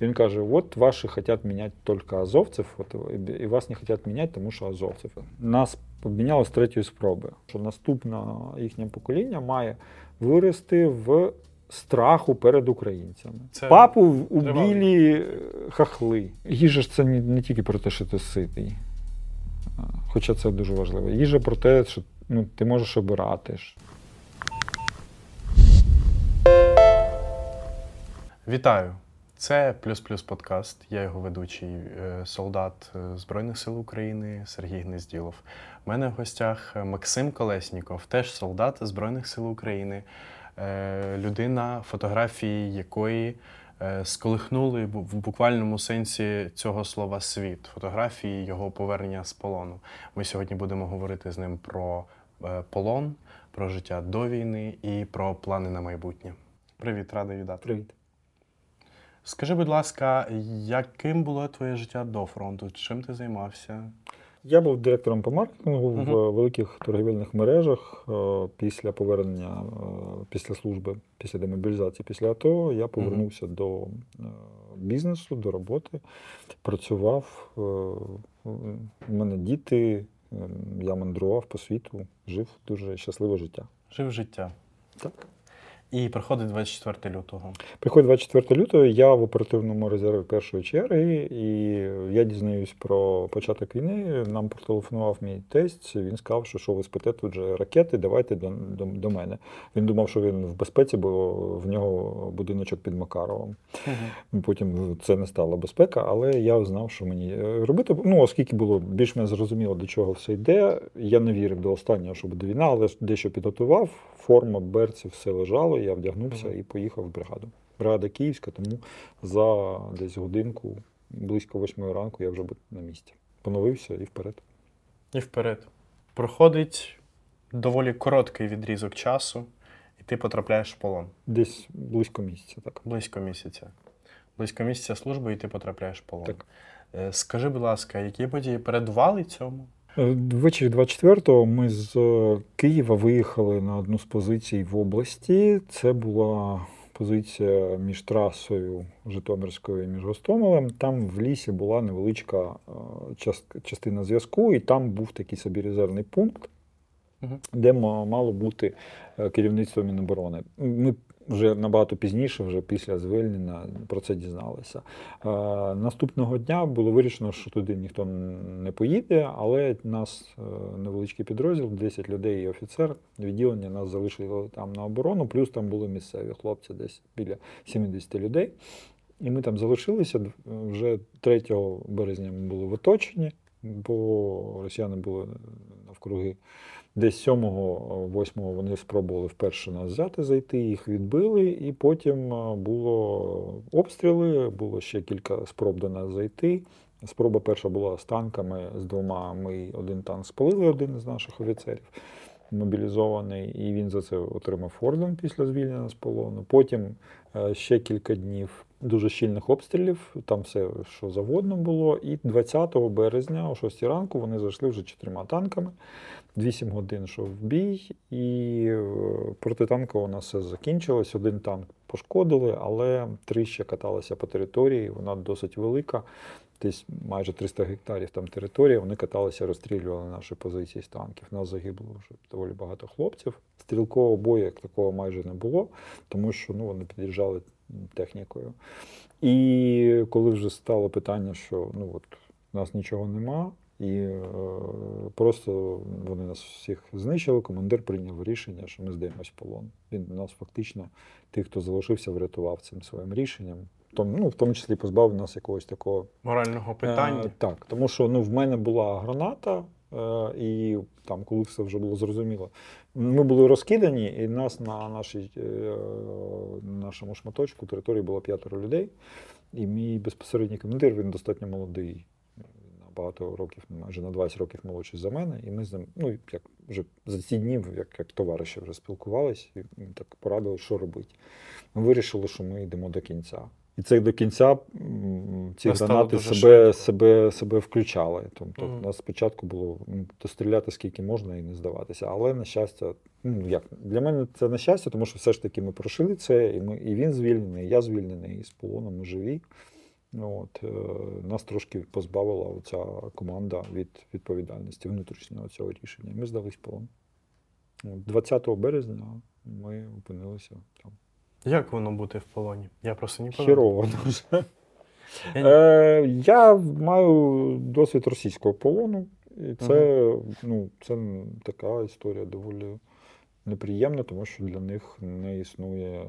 Він каже: от ваші хочуть міняти тільки азовців, от, і- вас не хочуть міняти, тому що азовців. Нас поміняло з третьої спроби. Що наступне їхнє покоління має вирости в страху перед українцями. Це Папу убілі е, хахли. Їжа ж це не, не тільки про те, що ти ситий. Хоча це дуже важливо. Їжа про те, що ну, ти можеш обирати. Вітаю! Це плюс плюс подкаст. Я його ведучий е, солдат е, Збройних сил України Сергій Гнезділов. У мене в гостях Максим Колесніков, теж солдат Збройних сил України, е, людина, фотографії якої сколихнули в буквальному сенсі цього слова світ. Фотографії його повернення з полону. Ми сьогодні будемо говорити з ним про полон, про життя до війни і про плани на майбутнє. Привіт, радий вітати. Привіт. Скажи, будь ласка, яким було твоє життя до фронту? Чим ти займався? Я був директором по маркетингу в великих торгівельних мережах. Е, Після повернення, е, після служби, після демобілізації, після АТО я повернувся до е, бізнесу, до роботи. Працював. У мене діти, я мандрував по світу, жив дуже щасливе життя. Жив життя. Так. І приходить 24 лютого. Приходить 24 лютого, я в оперативному резерві першої черги, і я дізнаюсь про початок війни. Нам протелефонував мій тесть. Він сказав, що що ви спите тут же ракети, давайте до, до, до мене. Він думав, що він в безпеці, бо в нього будиночок під Макаровом. Потім це не стала безпека, але я знав, що мені робити. Ну, оскільки було більш-менш зрозуміло, до чого все йде. Я не вірив до останнього, що буде війна, але дещо підготував. Форма, берці, все лежало. Я вдягнувся і поїхав в бригаду. Бригада Київська, тому за десь годинку, близько восьмої ранку, я вже був на місці. Поновився і вперед. І вперед. Проходить доволі короткий відрізок часу, і ти потрапляєш в полон. Десь близько місяця. Так. Близько місяця. Близько місяця служби, і ти потрапляєш в полон. Так. Е, Скажи, будь ласка, які події передували цьому? Е, Ввечері 24-го ми з е, Києва виїхали на одну з позицій в області. Це була позиція між трасою Житомирською і між Гостомелем. Там в лісі була невеличка е, частина зв'язку, і там був такий собі резервний пункт, де мало бути керівництво Міноборони. Ми вже набагато пізніше, вже після звільнення, про це дізналися. Е, Наступного дня було вирішено, що туди ніхто не поїде, але нас е, невеличкий підрозділ, 10 людей і офіцер відділення нас залишили там на оборону, плюс там були місцеві хлопці, десь біля 70 людей. І ми там залишилися вже 3 березня ми були в оточенні, бо росіяни були навкруги. Десь 7-8 вони спробували вперше нас взяти, зайти, їх відбили, і потім е, було обстріли, було ще кілька спроб до нас зайти. Спроба перша була з танками, з двома. Ми один танк спалили, один з наших офіцерів мобілізований, і він за це отримав орден після звільнення з полону. Потім е, ще кілька днів дуже щільних обстрілів, там все, що завгодно було. І 20 березня, о 6 ранку, вони зайшли вже чотирма танками. 8 годин йшов бій, і е, протитанково у нас все закінчилось. Один танк пошкодили, але три ще каталися по території. Вона досить велика. Десь майже 300 гектарів там територія. Вони каталися, розстрілювали наші позиції з танків. Нас загибло вже доволі багато хлопців. Стрілкового бою як такого майже не було, тому що ну, вони під'їжджали технікою. І коли вже стало питання, що ну от у нас нічого нема, і е, просто вони нас всіх знищили. Командир прийняв рішення, що ми здаємось в полон. Він нас фактично, тих, хто залишився, врятував цим своїм рішенням. Том, ну, в тому числі позбавив нас якогось такого Морального питання. Е, так, тому що ну, в мене була граната, е, і там, коли все вже було зрозуміло, ми були розкидані, і нас на нашій, е, нашому шматочку території було п'ятеро людей. І мій безпосередній командир, він достатньо молодий. Багато років, майже на 20 років молодший за мене. І ми з ним, ну, як вже за ці дні, як, як товариші вже спілкувалися, і так порадили, що робити. Ми вирішили, що ми йдемо до кінця. І це до кінця ці Настало гранати себе, себе, себе включали. Тобто Мгм. у нас спочатку було м, достріляти скільки можна і не здаватися. Але на щастя, ну як для мене це на щастя, тому що все ж таки ми пройшли це, і ми і він звільнений, і я звільнений, і з полону ми живі. От, е, нас трошки позбавила ця команда від відповідальності внутрішнього цього рішення. Ми здались полон. 20 березня ми опинилися там. Як воно бути в полоні? Я просто не. Хірово дуже. Я Е, я маю досвід російського полону, і це, ну, це така історія доволі неприємна, тому що для них не існує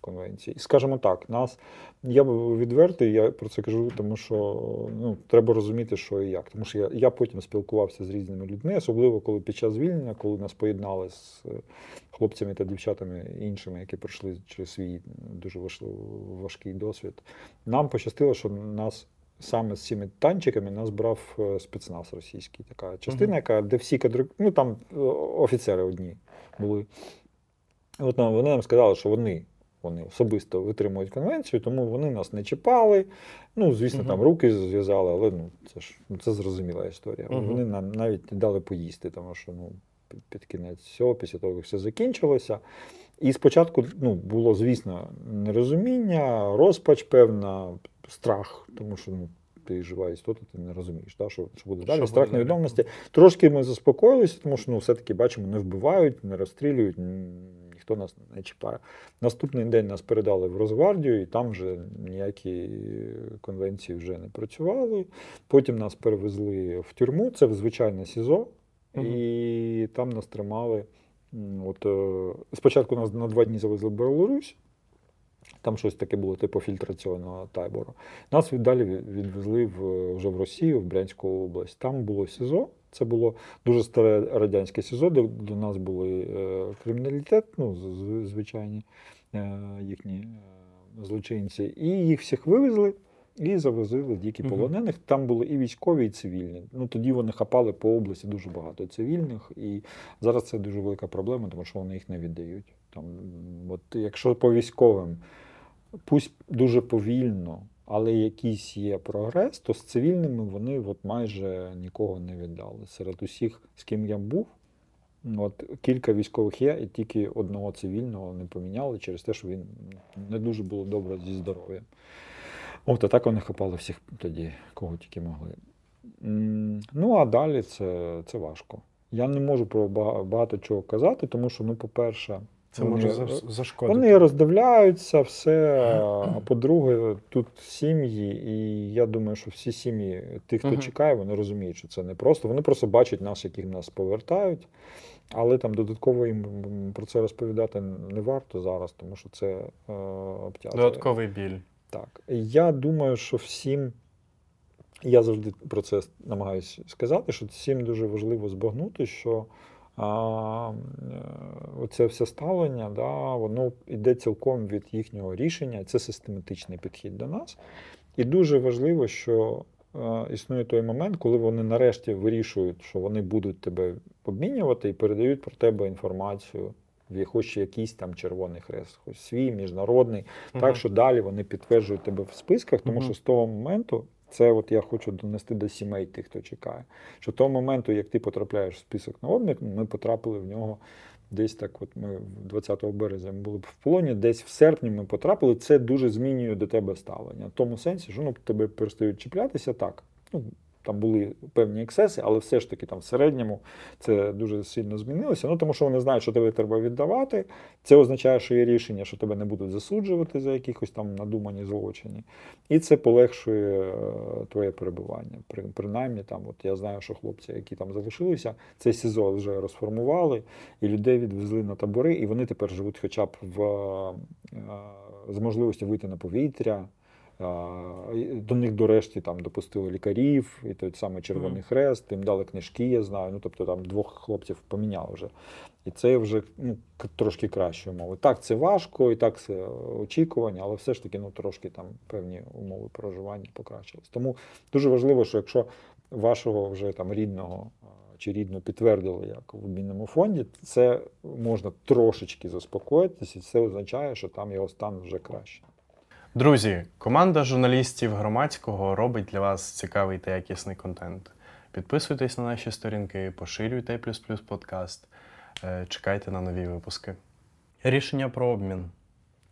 конвенції. Скажімо так, нас я відвертий, я про це кажу, тому що ну, треба розуміти, що і як. Тому що я, я потім спілкувався з різними людьми, особливо коли під час звільнення, коли нас поєднали з е, хлопцями та дівчатами іншими, які пройшли через свій дуже важкий досвід. Нам пощастило, що нас саме з цими танчиками нас брав е, спецназ російський. Така частина, яка, де всі кадри, ну там е, офіцери одні були. І От нам- вони нам сказали, що вони, вони особисто витримують конвенцію, тому вони нас не чіпали. Ну, звісно, Мгм. там руки зв'язали, але ну, це ж ну, це зрозуміла історія. Мгм. Вони нам навіть не дали поїсти, тому що ну, під, під кінець всього, після того, як все закінчилося. І спочатку ну, було, звісно, нерозуміння, розпач, певна, страх, тому що ну, ти жива істота, ти не розумієш, да, що, що буде далі. Що страх буде невідомості. Трошки ми заспокоїлися, тому що ну, все-таки бачимо, не вбивають, не розстрілюють, ніхто нас не чіпає. Наступний день нас передали в Росгвардію, і там вже ніякі конвенції вже не працювали. Потім нас перевезли в тюрму, це в звичайне СІЗО, Мгм. і там нас тримали. От, е, спочатку нас на два дні завезли в Білорусь. Там щось таке було, типу фільтраційного табору. Нас далі відвезли в, вже в Росію, в Брянську область. Там було СІЗО. Це було дуже старе радянське СІЗО, де до нас були е, криміналітет, ну, звичайні е, їхні е, злочинці. І їх всіх вивезли і завозили Мгм. полонених. Там були і військові, і цивільні. Ну, тоді вони хапали по області дуже багато цивільних. І зараз це дуже велика проблема, тому що вони їх не віддають. Там, от, якщо по військовим, пусть дуже повільно, але якийсь є прогрес, то з цивільними вони от майже нікого не віддали. Серед усіх, з ким я був, от кілька військових є, і тільки одного цивільного не поміняли через те, що він не дуже було добре зі здоров'ям. От, а так вони хапали всіх тоді, кого тільки могли. Ну, а далі це, це важко. Я не можу про багато чого казати, тому що, ну, по-перше, Це вони- може зашкодити. вони роздивляються все. А по-друге, тут сім'ї, і я думаю, що всі сім'ї, тих, хто Мгм. чекає, вони розуміють, що це не просто. Вони просто бачать нас, яких нас повертають. Але там додатково їм про це розповідати не варто зараз, тому що це е, обтяжує. Додатковий біль. Так. Я думаю, що всім, я завжди про це намагаюся сказати, що всім дуже важливо збагнути, що а, е, оце все ставлення, да, воно йде цілком від їхнього рішення, це систематичний підхід до нас. І дуже важливо, що е, існує той момент, коли вони нарешті вирішують, що вони будуть тебе обмінювати і передають про тебе інформацію. Хоч якийсь там червоний хрест, хоч свій, міжнародний, так що далі вони підтверджують тебе в списках, тому Мгм. що з того моменту, це от я хочу донести до сімей тих, хто чекає. Що того моменту, як ти потрапляєш в список на обмін, ми потрапили в нього десь так. От ми 20 березня були б в полоні, десь в серпні ми потрапили. Це дуже змінює до тебе ставлення. В тому сенсі, що ну, тебе перестають чіплятися так. Ну, там були певні ексеси, але все ж таки там в середньому це дуже сильно змінилося. Ну тому що вони знають, що тебе треба віддавати. Це означає, що є рішення, що тебе не будуть засуджувати за якихось там надумані злочини. І це полегшує е, твоє перебування. При- Принаймні, там, от я знаю, що хлопці, які там залишилися, цей СІЗО вже розформували, і людей відвезли на табори, і вони тепер живуть хоча б в, е, з можливістю вийти на повітря. До них до решті там допустили лікарів, і той самий Червоний Мгм. Хрест, їм дали книжки, я знаю. Ну тобто там двох хлопців поміняли вже. І це вже ну, трошки кращі умови. Так, це важко, і так це очікування, але все ж таки ну, трошки там певні умови проживання покращились. Тому дуже важливо, що якщо вашого вже там рідного чи рідну підтвердили як в обмінному фонді, це можна трошечки заспокоїтися, і це означає, що там його стан вже краще. Друзі, команда журналістів громадського робить для вас цікавий та якісний контент. Підписуйтесь на наші сторінки, поширюйте плюс плюс подкаст. Е, Чекайте на нові випуски. Рішення про обмін.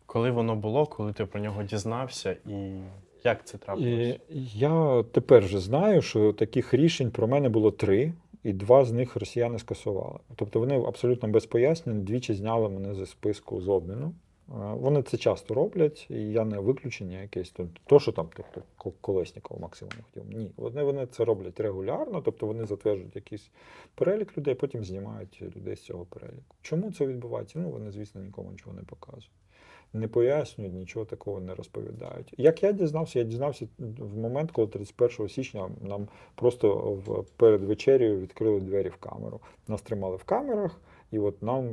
Коли воно було, коли ти про нього дізнався і. Як це трапилось? Я тепер вже знаю, що таких рішень про мене було три, і два з них росіяни скасували. Тобто вони абсолютно без пояснень двічі зняли мене зі списку з обміну. Вони це часто роблять, і я не виключення якесь. То, що там тобто, Ко- Колесніков максимум хотів. Ні, вони, вони це роблять регулярно, тобто вони затверджують якийсь перелік людей, потім знімають людей з цього переліку. Чому це відбувається? Ну, вони, звісно, нікому нічого не показують. Не пояснюють, нічого такого не розповідають. Як я дізнався, я дізнався в момент, коли 31 січня нам просто в перед вечерею відкрили двері в камеру. Нас тримали в камерах, і от нам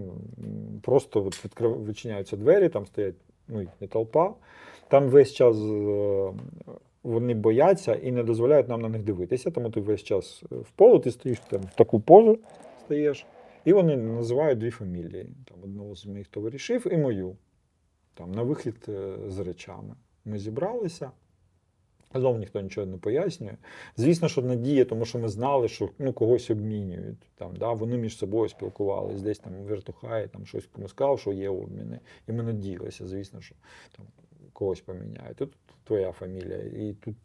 просто от відкрив, відчиняються двері, там стоять ну, толпа. Там весь час е, вони бояться і не дозволяють нам на них дивитися, тому ти весь час е, в полу, ти стоїш там в таку позу, стаєш, і вони називають дві фамілії. Там одного з моїх товаришів і мою. Там на вихід е, з речами. Ми зібралися. Знову ніхто нічого не пояснює. Звісно, що надія, тому що ми знали, що ну, когось обмінюють. Там, да, вони між собою спілкувалися, десь там вертухає, там щось комусь сказав, що є обміни. І ми надіялися, звісно, що там когось поміняють. Тут твоя фамілія. І тут,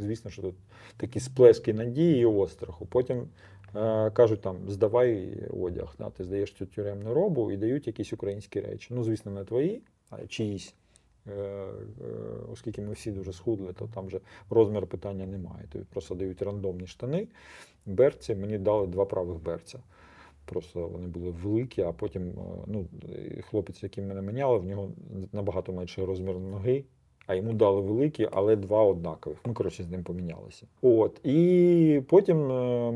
звісно, що тут такі сплески надії і остраху. Потім е, кажуть, там, здавай одяг, да, ти здаєш цю тюремну робу і дають якісь українські речі. Ну, звісно, не твої, а чиїсь. Е, е, Оскільки ми всі дуже схудли, то там вже розмір питання немає. Тобі просто дають рандомні штани, берці. Мені дали два правих берця. Просто вони були великі, а потім е, ну, хлопець, який мене міняли, в нього набагато менший розмір ноги, а йому дали великі, але два однакових. Ми, коротше, з ним помінялися. От. І потім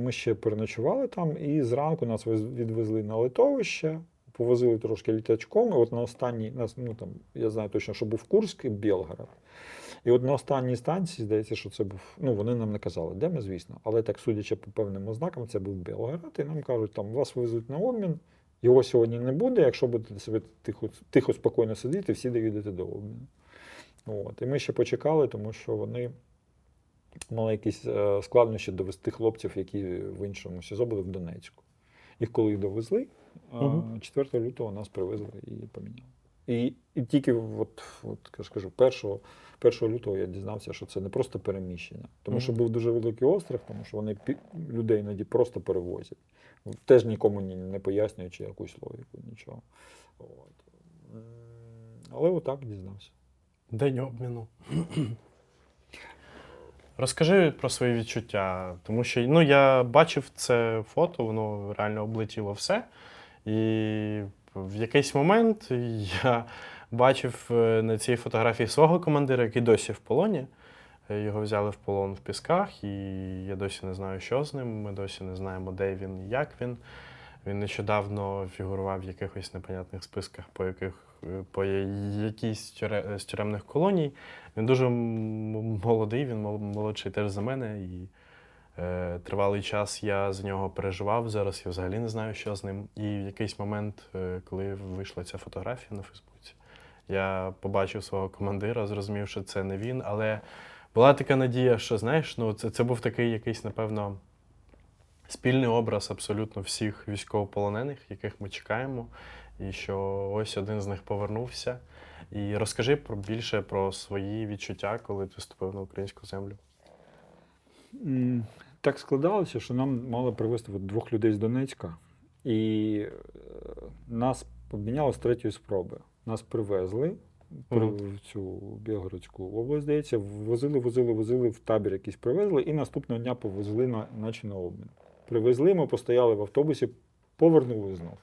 ми ще переночували там, і зранку нас вез- відвезли на литовище, повозили трошки літачком. І от на останній, ну, там, я знаю точно, що був Курськ і Білгород. І от на останній станції, здається, що це був. Ну, вони нам не казали, де ми, звісно. Але так, судячи по певним ознакам, це був Білгород, і нам кажуть, там вас везуть на обмін. Його сьогодні не буде. Якщо будете себе тихо, тихо спокійно сидіти, всі доїдете до обміну. От. І ми ще почекали, тому що вони мали якісь е, складнощі довести хлопців, які в іншому СІЗО були в Донецьку. І коли їх довезли, е, Мгм. 4 лютого нас привезли і поміняли. І, і тільки от, от скажу, 1, 1 лютого я дізнався, що це не просто переміщення, тому що був дуже великий острах, тому що вони людей іноді просто перевозять. Теж нікому ні- не пояснюючи якусь логіку, нічого. От. Але отак дізнався. День обміну. Розкажи про свої відчуття, тому що ну, я бачив це фото, воно реально облетіло все. І в якийсь момент я бачив е, на цій фотографії свого командира, який досі в полоні. Е, Його взяли в полон в пісках, і я досі не знаю, що з ним. Ми досі не знаємо, де він і як він. Він нещодавно фігурував в якихось непонятних списках, по яких е, по якійсь з тюремних колоній. Він дуже молодий, він молодший теж за мене. І тривалий час я за нього переживав. Зараз я взагалі не знаю, що з ним. І в якийсь момент, е, коли вийшла ця фотографія на Фейсбуці, я побачив свого командира, зрозумів, що це не він. Але була така надія, що знаєш, ну це, це був такий якийсь, напевно, спільний образ абсолютно всіх військовополонених, яких ми чекаємо, і що ось один з них повернувся. І розкажи про більше про свої відчуття, коли ти вступив на українську землю. Так складалося, що нам мали привезти двох людей з Донецька, і е, нас поміняли з третьої спроби. Нас привезли в цю Білгородську область, здається, возили, возили, возили в табір якийсь привезли, і наступного дня повезли на, наче на обмін. Привезли, ми постояли в автобусі, повернули знов.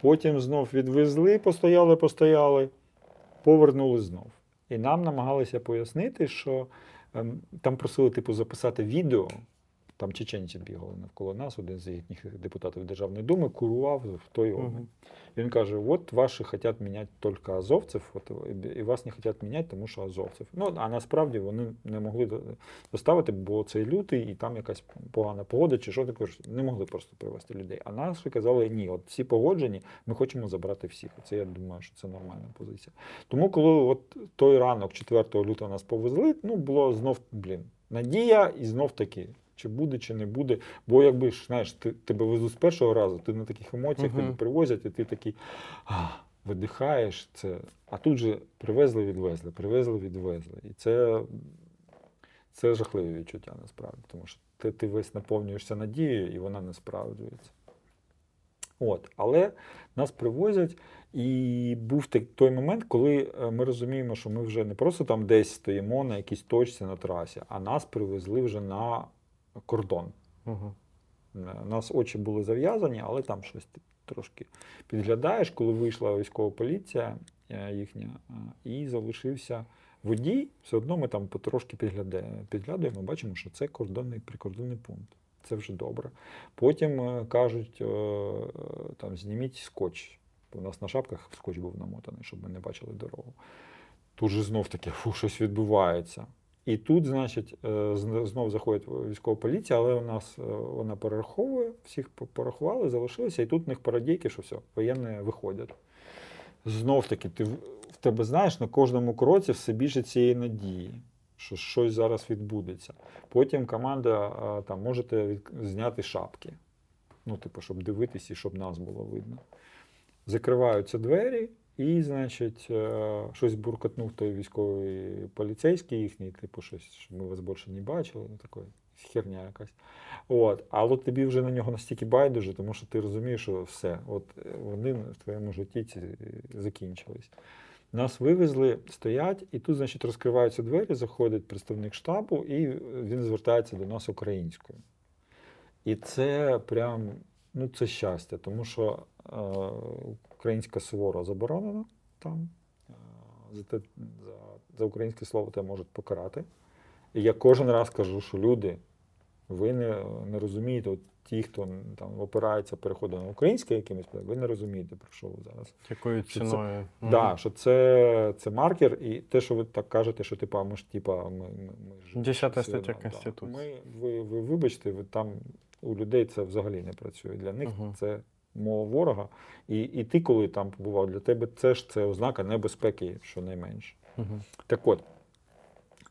Потім знов відвезли, постояли, постояли, повернули знов. І нам намагалися пояснити, що там просили типу записати відео. Там чеченці бігали навколо нас, один з їхніх депутатів Державної думи курував в той обмін. Мгм. І він каже: от ваші хочуть міняти тільки азовців, от, і вас не хочуть міняти, тому що азовців. Ну, а насправді вони не могли доставити, бо це лютий, і там якась погана погода, чи що таке, не могли просто привезти людей. А наші казали, ні, от всі погоджені, ми хочемо забрати всіх. Це я думаю, що це нормальна позиція. Тому, коли от той ранок, 4 лютого, нас повезли, ну було знов, блін, надія, і знов таки. Чи буде, чи не буде. Бо якби ж знаєш, ти тебе везуть з першого разу, ти на таких емоціях Мгм. тебе привозять, і ти такий видихаєш це. А тут же привезли, відвезли, привезли, відвезли. І це Це жахливе відчуття насправді, тому що ти, ти весь наповнюєшся надією, і вона не справджується. От, але нас привозять, і був той момент, коли е, ми розуміємо, що ми вже не просто там десь стоїмо на якійсь точці на трасі, а нас привезли вже на кордон. Угу. Е, У нас очі були зав'язані, але там щось ти трошки підглядаєш, коли вийшла військова поліція е, їхня, е, і залишився водій. Все одно ми там потрошки підглядаємо, бачимо, що це кордонний прикордонний пункт. Це вже добре. Потім е, кажуть, е, е, там зніміть скотч. У нас на шапках скотч був намотаний, щоб ми не бачили дорогу. Тут же знов таки фу, щось відбувається. І тут, значить, е, знов заходить військова поліція, але у нас е, вона перераховує, всіх порахували, залишилися, і тут в них парадійки, що все, воєнні виходять. Знов таки, ти в тебе знаєш на кожному кроці все більше цієї надії, що щось зараз відбудеться. Потім команда а, там можете зняти шапки. Ну, типу, щоб дивитися і щоб нас було видно. Закриваються двері, і, значить, е, щось буркотнув той військовий поліцейський їхній, типу, щось, щоб ми вас більше не бачили, ну такої херня якась. От. Але тобі вже на нього настільки байдуже, тому що ти розумієш, що все, от е, вони в твоєму житті ці е, закінчились. Нас вивезли, стоять, і тут, значить, розкриваються двері, заходить представник штабу, і він звертається до нас українською. І це прям ну, це щастя, тому що українська суворо заборонена там. Е, за, те, за, за українське слово тебе можуть покарати. І я кожен раз кажу, що люди, ви не, не розумієте, от ті, хто там опирається переходу на українське якимось, ви не розумієте, про що ви зараз. Якою Що це- ціною? Мгм. Да, що це, це маркер, і те, що ви так кажете, що типа, ми ж типа, ми, ми, ми ж Десята стаття одно, да. Конституції. Ми, ви, ви вибачте, ви там у людей це взагалі не працює. Для них Мгм. це мова ворога. І, і ти, коли там побував, для тебе це ж це ознака небезпеки, щонайменше. Мгм. Так от,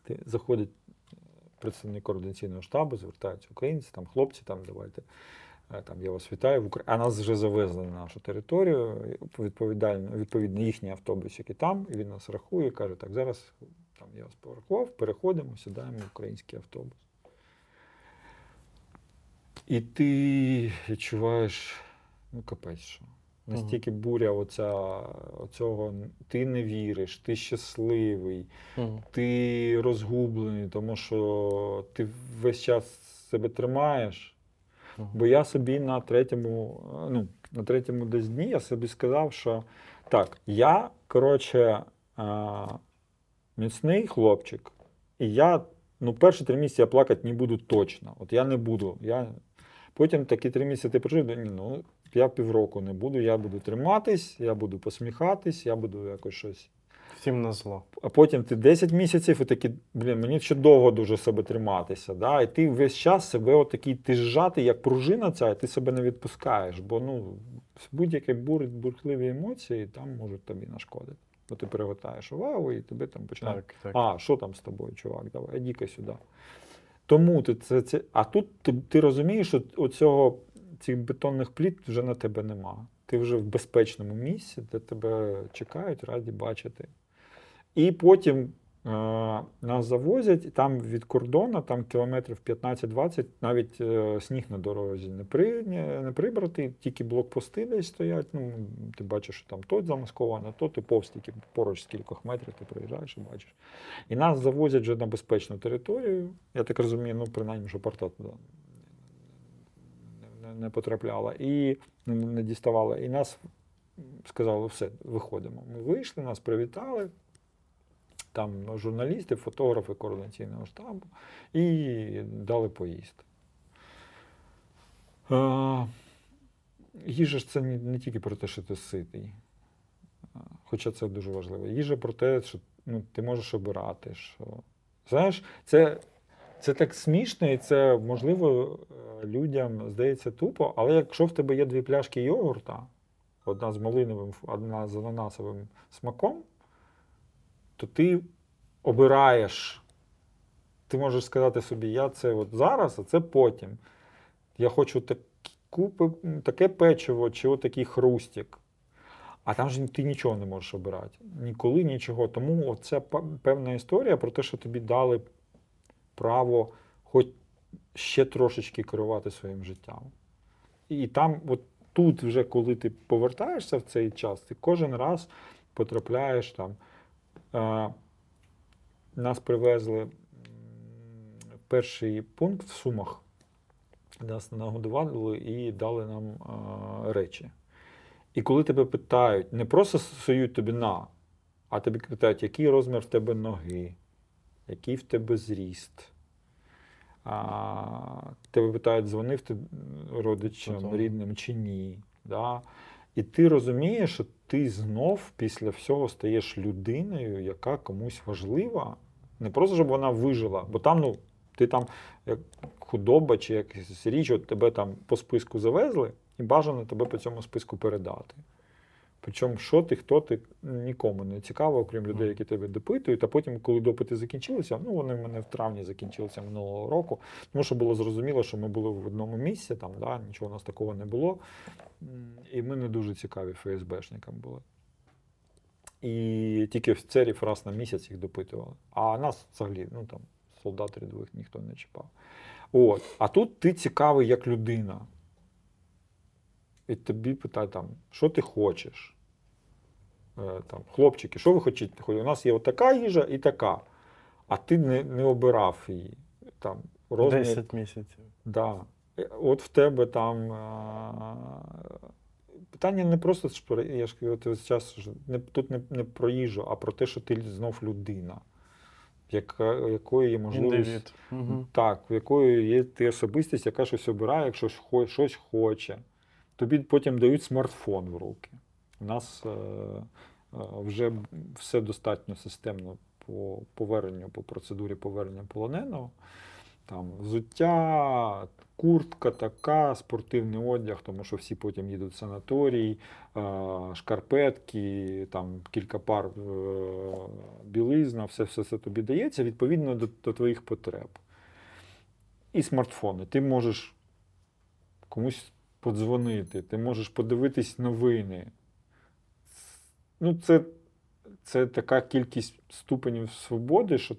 ти заходить представник координаційного штабу, звертаються українці, там хлопці, там давайте. е, Там я вас вітаю в Україні. А нас вже завезли на нашу територію. Відповідально, відповідно, їхній автобус, який там, і він нас рахує, каже: так, зараз там я вас порахував, переходимо, сідаємо в український автобус. І ти відчуваєш, ну капець, що. Настільки буря оця, оцього, ти не віриш, ти щасливий, Мгм. ти розгублений, тому що ти весь час себе тримаєш. Мгм. Бо я собі на третьому, ну, на третьому десь дні я собі сказав, що так, я, коротше, а, міцний хлопчик, і я ну, перші три місяці я плакати не буду точно. От я не буду. Я... Потім такі три місяці ти прожив, ну, я півроку не буду, я буду триматись, я буду посміхатись, я буду якось щось Всім на зло. а потім ти 10 місяців і такий, блін, мені ще довго дуже себе триматися. Да? І ти весь час себе отакий, ти зжатий, як пружина ця, і ти себе не відпускаєш. Бо ну, будь-які бур, бурхливі емоції там можуть тобі нашкодити. Бо ти перегортаєш увагу і тебе там починають. Так, так. А, що там з тобою, чувак? Давай, іди-ка сюди. Тому ти це, це. А тут ти, ти розумієш, що оцього, цих бетонних пліт вже на тебе нема. Ти вже в безпечному місці, де тебе чекають, раді бачити. І потім е, нас завозять, там від кордону, там кілометрів 15-20, навіть е, сніг на дорозі не, при, не, не прибратий, тільки блокпости десь стоять. Ну, ти бачиш, що там то замасковано, то ти повз тільки поруч з кількох метрів ти приїжджаєш і бачиш. І нас завозять вже на безпечну територію. Я так розумію, ну, принаймні, що порта туди не, потрапляла. І не, діставала. І нас сказали, все, виходимо. Ми вийшли, нас привітали. Там журналісти, фотографи координаційного штабу і дали поїсти. Е, їжа ж це не, тільки про те, що ти ситий, хоча це дуже важливо. Їжа про те, що ну, ти можеш обирати. Що... Знаєш, це, це так смішно, і це можливо е, людям здається тупо, але якщо в тебе є дві пляшки йогурта, одна з малиновим, одна з ананасовим смаком, то ти обираєш. Ти можеш сказати собі, я це от зараз, а це потім. Я хочу такі купи, таке печиво чи отакий хрустик. А там ж ти нічого не можеш обирати. Ніколи нічого. Тому це певна історія про те, що тобі дали право хоч ще трошечки керувати своїм життям. І там, от тут, вже коли ти повертаєшся в цей час, ти кожен раз потрапляєш там. Е, нас привезли перший пункт в Сумах. Нас нагодували і дали нам е, речі. І коли тебе питають, не просто сують тобі на, а тобі питають, який розмір в тебе ноги, який в тебе зріст. А, тебе питають, дзвонив ти родичам Потім. рідним чи ні. Да? І ти розумієш, що ти знов після всього стаєш людиною, яка комусь важлива. Не просто, щоб вона вижила, бо там, ну, ти там як худоба чи якась річ, от тебе там по списку завезли, і бажано тебе по цьому списку передати. Причому, що ти, хто ти, нікому не цікаво, окрім людей, які тебе допитують. А потім, коли допити закінчилися, ну вони в мене в травні закінчилися минулого року, тому що було зрозуміло, що ми були в одному місці, там, да, нічого у нас такого не було. І ми не дуже цікаві ФСБшникам були. І тільки офіцерів раз на місяць їх допитували. А нас взагалі, ну там, солдат рядових ніхто не чіпав. От. А тут ти цікавий як людина. І тобі питають там, що ти хочеш? Е, там, хлопчики, що ви хочете? У нас є така їжа і така. А ти не, не обирав її. Там, розмір, 10 місяців. Да. Е, От в тебе там. а, Питання не просто про- я ж кажу, от час не, тут не, не про їжу, а про те, що ти знов людина, яка, якої є можливість. Угу. Так, в якої є ти особистість, яка щось обирає, якщо щось хоче. Тобі потім дають смартфон в руки. У нас е, е, вже все достатньо системно по поверненню, по процедурі повернення полоненого. Там взуття, куртка така, спортивний одяг, тому що всі потім їдуть в санаторій, е, шкарпетки, там кілька пар білизна, все, все це тобі дається відповідно до, до твоїх потреб. І смартфони. Ти можеш комусь подзвонити, ти можеш подивитись новини. Ну, це, це така кількість ступенів свободи, що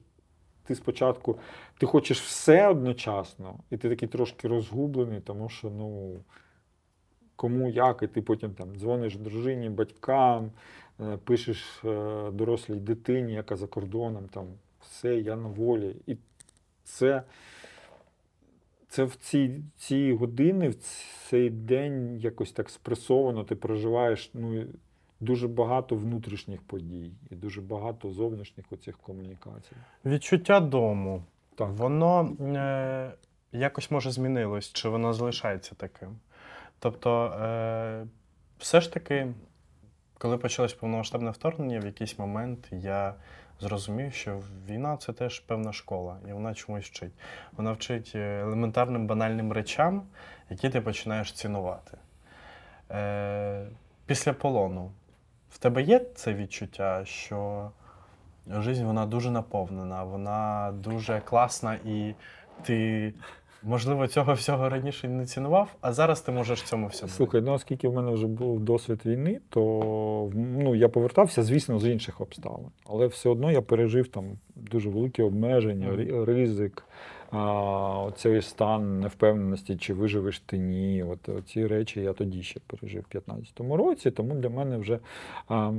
ти спочатку ти хочеш все одночасно, і ти такий трошки розгублений, тому що ну, кому як, і ти потім там дзвониш дружині, батькам, е, пишеш е, дорослій дитині, яка за кордоном, там все, я на волі. І це, це в ці, ці години, в цей день якось так спресовано, ти проживаєш ну, дуже багато внутрішніх подій і дуже багато зовнішніх оцих комунікацій. Відчуття дому. Так. Воно е, якось може змінилось, чи воно залишається таким. Тобто, е, все ж таки, коли почалось повномасштабне вторгнення, в якийсь момент я зрозумів, що війна це теж певна школа, і вона чомусь вчить. Вона вчить е, елементарним банальним речам, які ти починаєш цінувати. Е, після полону в тебе є це відчуття, що життя вона дуже наповнена, вона дуже класна, і ти, можливо, цього всього раніше не цінував, а зараз ти можеш цьому всьому. Слухай, ну оскільки в мене вже був досвід війни, то ну, я повертався, звісно, з інших обставин. Але все одно я пережив там дуже великі обмеження, ризик, оцей стан невпевненості, чи виживеш ти ні. От ці речі я тоді ще пережив в 2015 році, тому для мене вже а,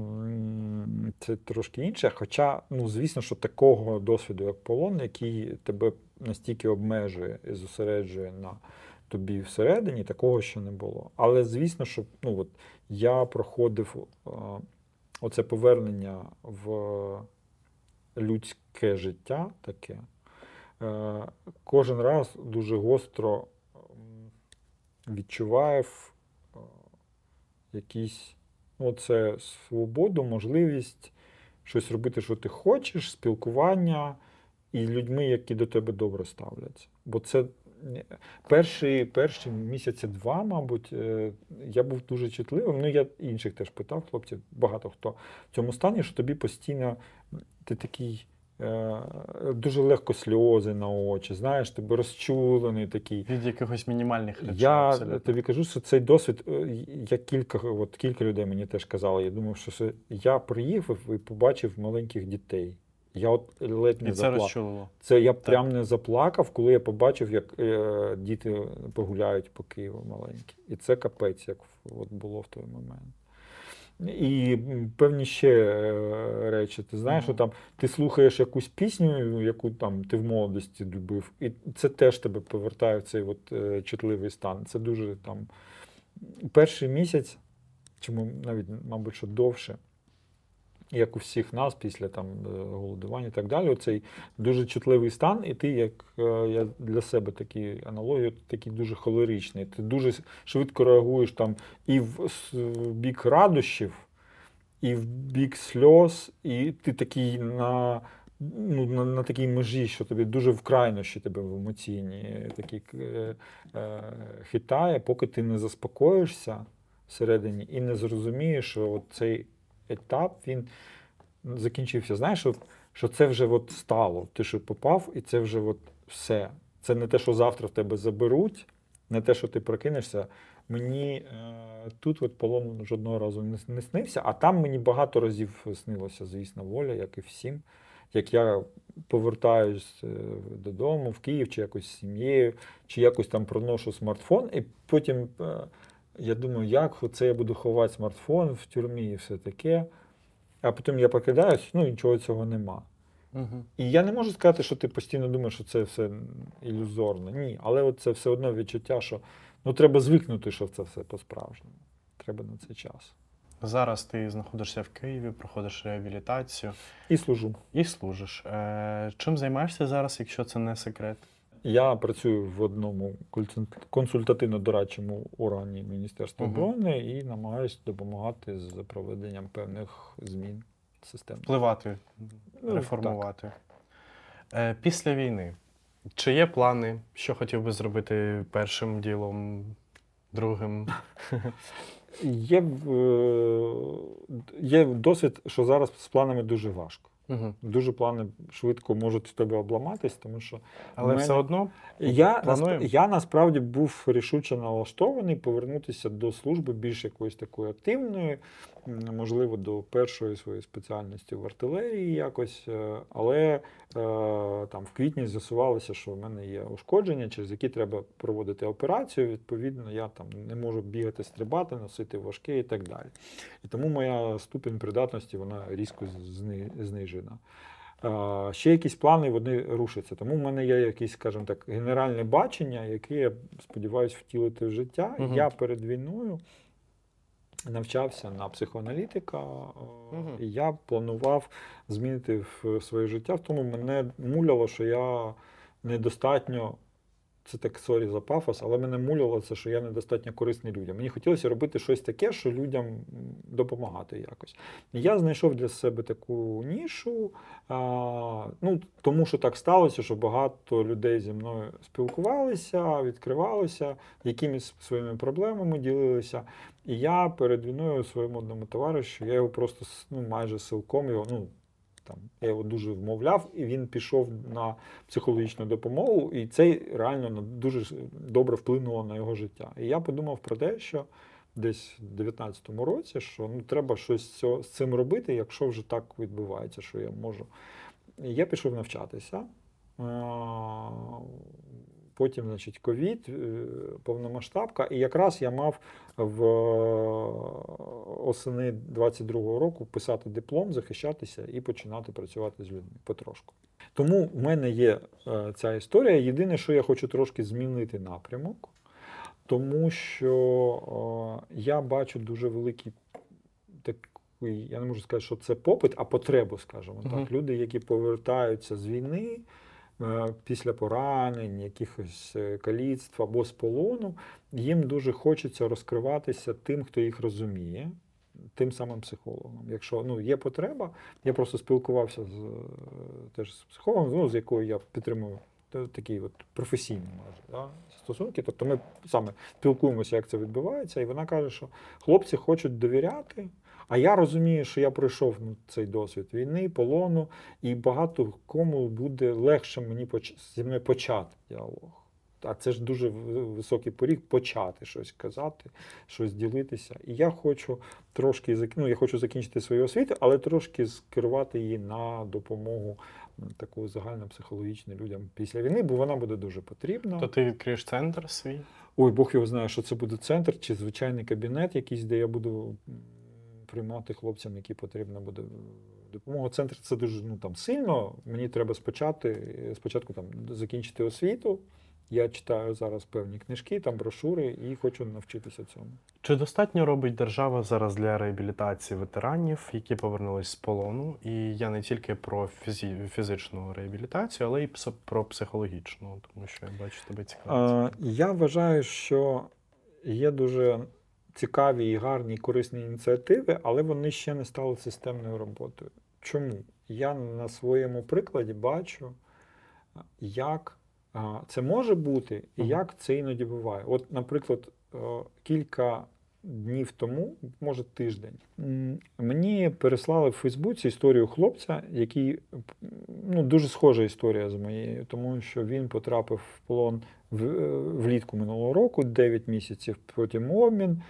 це трошки інше. Хоча, ну, звісно, що такого досвіду, як полон, який тебе настільки обмежує і зосереджує на тобі всередині, такого ще не було. Але звісно, що ну, от, я проходив а, оце повернення в людське життя таке. Е, кожен раз дуже гостро м, відчував е, якісь ну, свободу, можливість щось робити, що ти хочеш, спілкування і людьми, які до тебе добре ставляться. Бо це перші, перші місяці два, мабуть, е, я був дуже чутливим. Ну, я інших теж питав, хлопців, багато хто в цьому стані, що тобі постійно ти такий. Е, Дуже легко сльози на очі, знаєш, тебе розчулений такий. Від якихось мінімальних речей. Я абсолютно. тобі кажу, що цей досвід, е, я кілька, от кілька людей мені теж казали. Я думав, що це- я приїхав і побачив маленьких дітей, Я от ледь не І це розчулило. Це я прям не заплакав, коли я побачив, як е, діти погуляють по Києву маленькі. І це капець, як от було в той момент. І певні ще е, речі. Ти знаєш, що там ти слухаєш якусь пісню, яку там ти в молодості любив, і це теж тебе повертає в цей от, е, чутливий стан. Це дуже там перший місяць, чому навіть, мабуть, що довше, як у всіх нас після там е, голодування і так далі, оцей дуже чутливий стан, і ти, як е, я для себе такі аналогії, такий дуже холеричний. Ти дуже швидко реагуєш там і в бік радощів, і в бік сльоз, і ти такий на. Ну, на, на такій межі, що тобі дуже в крайнощі тебе в емоційні такі е, е, хитає, поки ти не заспокоїшся всередині і не зрозумієш, що цей етап він закінчився. Знаєш, що, що це вже от стало. Ти що попав, і це вже от все. Це не те, що завтра в тебе заберуть, не те, що ти прокинешся. Мені е, тут от полон жодного разу не, не снився, а там мені багато разів снилося, звісно, воля, як і всім. Як я повертаюсь е, додому в Київ, чи якось з сім'єю, чи якось там проношу смартфон, і потім е, я думаю, як це я буду ховати смартфон в тюрмі і все таке. А потім я покидаюсь, ну нічого цього нема. Угу. І я не можу сказати, що ти постійно думаєш, що це все ілюзорно. Ні. Але от це все одно відчуття, що ну, треба звикнути, що це все по-справжньому. Треба на це час. Зараз ти знаходишся в Києві, проходиш реабілітацію І служу. і служиш. Е, чим займаєшся зараз, якщо це не секрет? Я працюю в одному консультативно-дорадчому органі Міністерства оборони і намагаюся допомагати з проведенням певних змін систем. Впливати, Ну, реформувати. Е, після війни. Чи є плани, що хотів би зробити першим ділом, другим? Є, е, є досвід, що зараз з планами дуже важко. Угу. Дуже плани швидко можуть в тебе обламатись, тому що Але мене- все одно я, насп... я насправді був рішуче налаштований повернутися до служби більш якоїсь такої активної, можливо, до першої своєї спеціальності в артилерії якось. е, Але е, там в квітні з'ясувалося, що в мене є ушкодження, через які треба проводити операцію. Відповідно, я там не можу бігати, стрибати, носити важке і так далі. І тому моя ступінь придатності вона різко зни- знижена. Е, Ще якісь плани вони рушаться. Тому в мене є якесь, скажімо так, генеральне бачення, яке я сподіваюся втілити в життя. Угу. Я перед війною навчався на психоаналітика, угу. І я планував змінити в своє життя. В тому мене муляло, що я недостатньо. Це так sorry за пафос, але мене муляло це, що я недостатньо корисний людям. Мені хотілося робити щось таке, що людям допомагати якось. Я знайшов для себе таку нішу, а, ну, тому що так сталося, що багато людей зі мною спілкувалися, відкривалися, якимись своїми проблемами ділилися. І я перед війною своєму одному товаришу, я його просто ну, майже силком його, ну, там, я його дуже вмовляв, і він пішов на психологічну допомогу, і це реально дуже добре вплинуло на його життя. І я подумав про те, що десь в 19-му році, що ну, треба щось з цим робити, якщо вже так відбувається, що я можу. І я пішов навчатися. Потім, значить, ковід, е, повномасштабка, і якраз я мав в е, осени 22-го року писати диплом, захищатися і починати працювати з людьми потрошку. Тому в мене є е, ця історія. Єдине, що я хочу трошки змінити напрямок, тому що я бачу дуже великий такий, я не можу сказати, що це попит, а потребу, скажімо Мгм. так. Люди, які повертаються з війни. Е, Після поранень, якихось е, каліцтв або з полону, їм дуже хочеться розкриватися тим, хто їх розуміє, тим самим психологом. Якщо ну, є потреба, я просто спілкувався з е, теж з психологом, ну, з якою я підтримую такі от професійні може, да, стосунки. Тобто ми саме спілкуємося, як це відбувається, і вона каже, що хлопці хочуть довіряти. А я розумію, що я пройшов ну, цей досвід війни, полону, і багато кому буде легше мені поч- зі мною почати діалог. А це ж дуже високий поріг почати щось казати, щось ділитися. І я хочу трошки ну, я хочу закінчити свою освіту, але трошки скерувати її на допомогу таку загальнопсихологічну людям після війни, бо вона буде дуже потрібна. То ти відкриєш центр свій? Ой, Бог його знає, що це буде центр чи звичайний кабінет, якийсь, де я буду приймати хлопцям, які потрібна буде допомога. Центр це дуже ну, там, сильно. Мені треба спочатку, спочатку там, закінчити освіту. Я читаю зараз певні книжки, там брошури і хочу навчитися цьому. Чи достатньо робить держава зараз для реабілітації ветеранів, які повернулись з полону? І я не тільки про фізі... фізичну реабілітацію, але й пс- про психологічну, тому що я бачу тебе цікаво. Е, Я вважаю, що є дуже цікаві і гарні і корисні ініціативи, але вони ще не стали системною роботою. Чому? Я на своєму прикладі бачу, як це може бути і як це іноді буває. От, наприклад, кілька днів тому, може тиждень, мені переслали в Фейсбуці історію хлопця, який ну, дуже схожа історія з моєю, тому що він потрапив в полон влітку минулого року, 9 місяців потім обмін.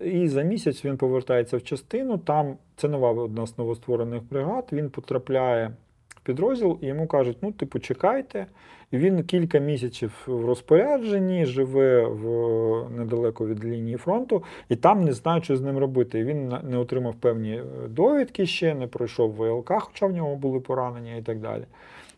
І за місяць він повертається в частину. Там це нова одна з новостворених бригад. Він потрапляє в підрозділ, і йому кажуть: ну, типу, чекайте. І він кілька місяців в розпорядженні, живе в недалеко від лінії фронту, і там не знає, що з ним робити. І він не отримав певні е, довідки ще, не пройшов ВЛК, хоча в нього були поранення і так далі.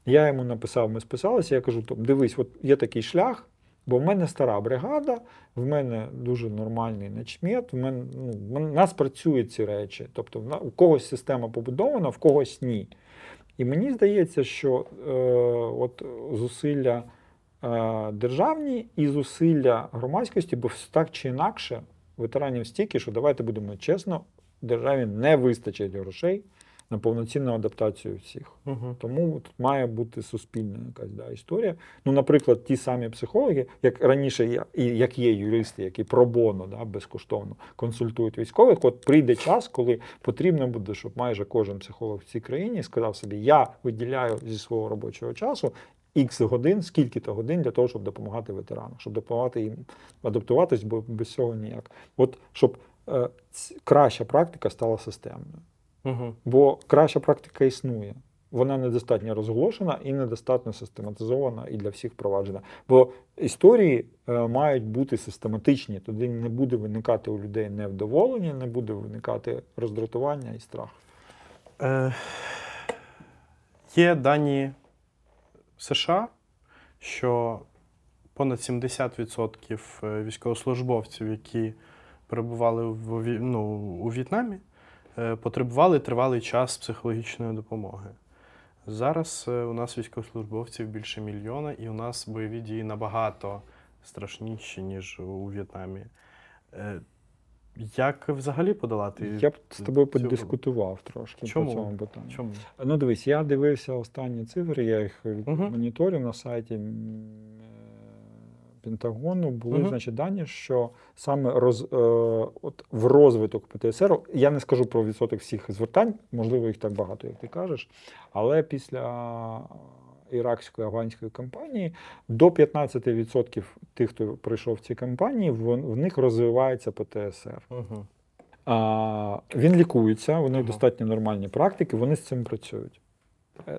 Я йому написав, ми списалися. Я кажу: «Том, дивись, от є такий шлях, бо в мене стара бригада, в мене дуже нормальний начмет, в мене ну, в нас працюють ці речі. Тобто, в когось система побудована, в когось ні. І мені здається, що е, от зусилля е, державні і зусилля громадськості, бо так чи інакше, ветеранів стільки, що давайте будемо чесно, державі не вистачить грошей на повноцінну адаптацію всіх. Угу. Тому тут має бути суспільна якась да, історія. Ну, наприклад, ті самі психологи, як раніше я, і як є юристи, які пробоно да, безкоштовно консультують військових. От прийде час, коли потрібно буде, щоб майже кожен психолог в цій країні сказав собі: я виділяю зі свого робочого часу. Ікс годин, скільки-то годин для того, щоб допомагати ветеранам, щоб допомагати їм адаптуватись, бо без цього ніяк. От щоб е, краща практика стала системною. Угу. Бо краща практика існує. Вона недостатньо розголошена і недостатньо систематизована і для всіх впроваджена. Бо історії е, мають бути систематичні, тоді не буде виникати у людей невдоволення, не буде виникати роздратування і страх. Е, є дані США, що понад 70% е, військовослужбовців, які перебували в, ну, у В'єтнамі, потребували тривалий час психологічної допомоги. Зараз е, у нас військовослужбовців більше мільйона, і у нас бойові дії набагато страшніші, ніж у В'єтнамі. Е, Як взагалі подолати? Я б з тобою подискутував трошки Чому? по цьому питанню. Чому? Ну, дивись, я дивився останні цифри, я їх Мгм. моніторив на сайті е, Пентагону. Були Мгм. значить, дані, що саме роз, е, от в розвиток ПТСР, я не скажу про відсоток всіх звертань, можливо, їх так багато, як ти кажеш, але після іракської афганської кампанії до 15% тих, хто прийшов в ці кампанії, в, в них розвивається ПТСР. Угу. А, він лікується, у них Ага. достатньо нормальні практики, вони з цим працюють. Е,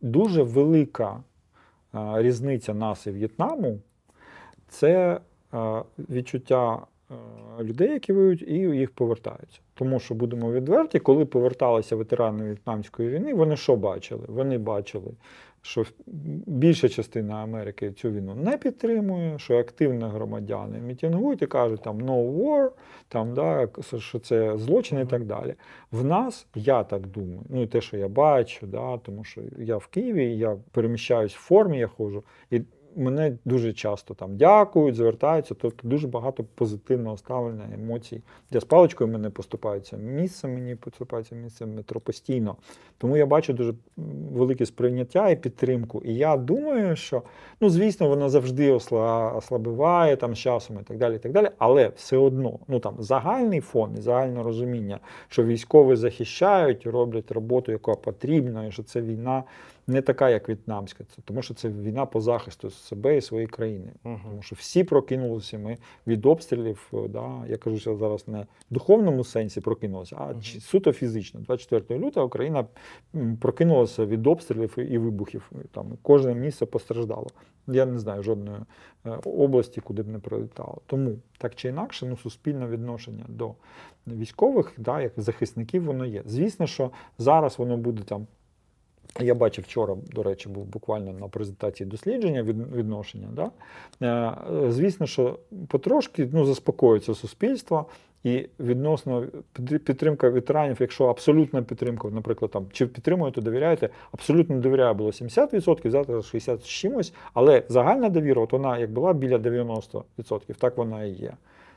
Дуже велика різниця нас і В'єтнаму це відчуття людей, які воюють, і їх повертаються. Тому що будемо відверті, коли поверталися ветерани В'єтнамської війни, вони що бачили? Вони бачили, що більша частина Америки цю війну не підтримує, що активно громадяни мітингують і кажуть там no war, там, да, що це злочин і так далі. В нас, я так думаю, ну і те, що я бачу, да, тому що я в Києві, я переміщаюсь в формі, я ходжу, і мене дуже часто там дякують, звертаються, тобто дуже багато позитивного ставлення, емоцій. Я з паличкою мене поступаються місце, мені поступається місце метро постійно. Тому я бачу дуже велике сприйняття і підтримку. І я думаю, що ну, звісно, воно завжди осла- ослабиває там з часом і так далі. І так далі. Але все одно, ну там загальний фон і загальне розуміння, що військові захищають, роблять роботу, яка потрібна, і що це війна не така, як в'єтнамська. Це тому, що це війна по захисту себе і своєї країни. Мгм. Тому що всі прокинулися ми від обстрілів. е, Да, я кажу, що зараз не в духовному сенсі прокинулися, а чи- суто фізично. 24 лютого Україна прокинулася від обстрілів і вибухів. Там кожне місце постраждало. Я не знаю жодної е, області, куди б не прилітало. Тому так чи інакше, ну суспільне відношення до військових, да, як захисників, воно є. Звісно, що зараз воно буде там. Я бачив вчора, до речі, був буквально на презентації дослідження від, відношення. Да? Е, звісно, що потрошки ну, заспокоюється суспільство, і відносно підтримка ветеранів, якщо абсолютна підтримка, наприклад, там чи підтримуєте, довіряєте, абсолютно довіряю було 70%, зараз 60 з чимось, але загальна довіра, от вона як була біля 90%, так вона і є.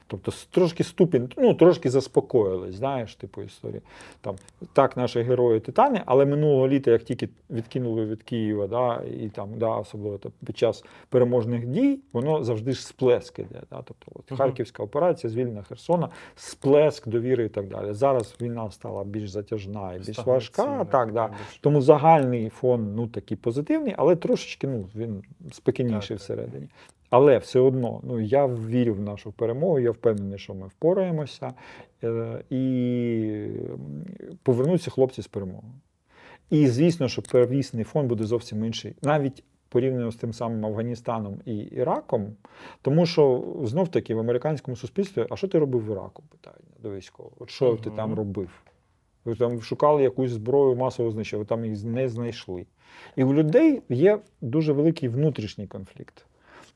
Тобто трошки ступінь, ну трошки заспокоїлись, знаєш, типу історії. Там так, наші герої титани, але минулого літа, як тільки відкинули від Києва, да, і там, да, особливо там, під час переможних дій, воно завжди ж сплеск іде. Да, тобто, от. Харківська операція, звільнення Херсона, сплеск довіри і так далі. Зараз війна стала більш затяжна і більш важка. Так, да. Тому загальний фон ну, такий позитивний, але трошечки ну, він спокійніший всередині. Але все одно, ну я вірю в нашу перемогу, я впевнений, що ми впораємося е, і повернуться хлопці з перемогою. І звісно, що первісний фон буде зовсім інший, навіть порівняно з тим самим Афганістаном і Іраком, тому що знов таки в американському суспільстві, а що ти робив в Іраку? Питання до військового. От що ти там робив? Ви там шукали якусь зброю масового знищення, ви там їх не знайшли. І у людей є дуже великий внутрішній конфлікт.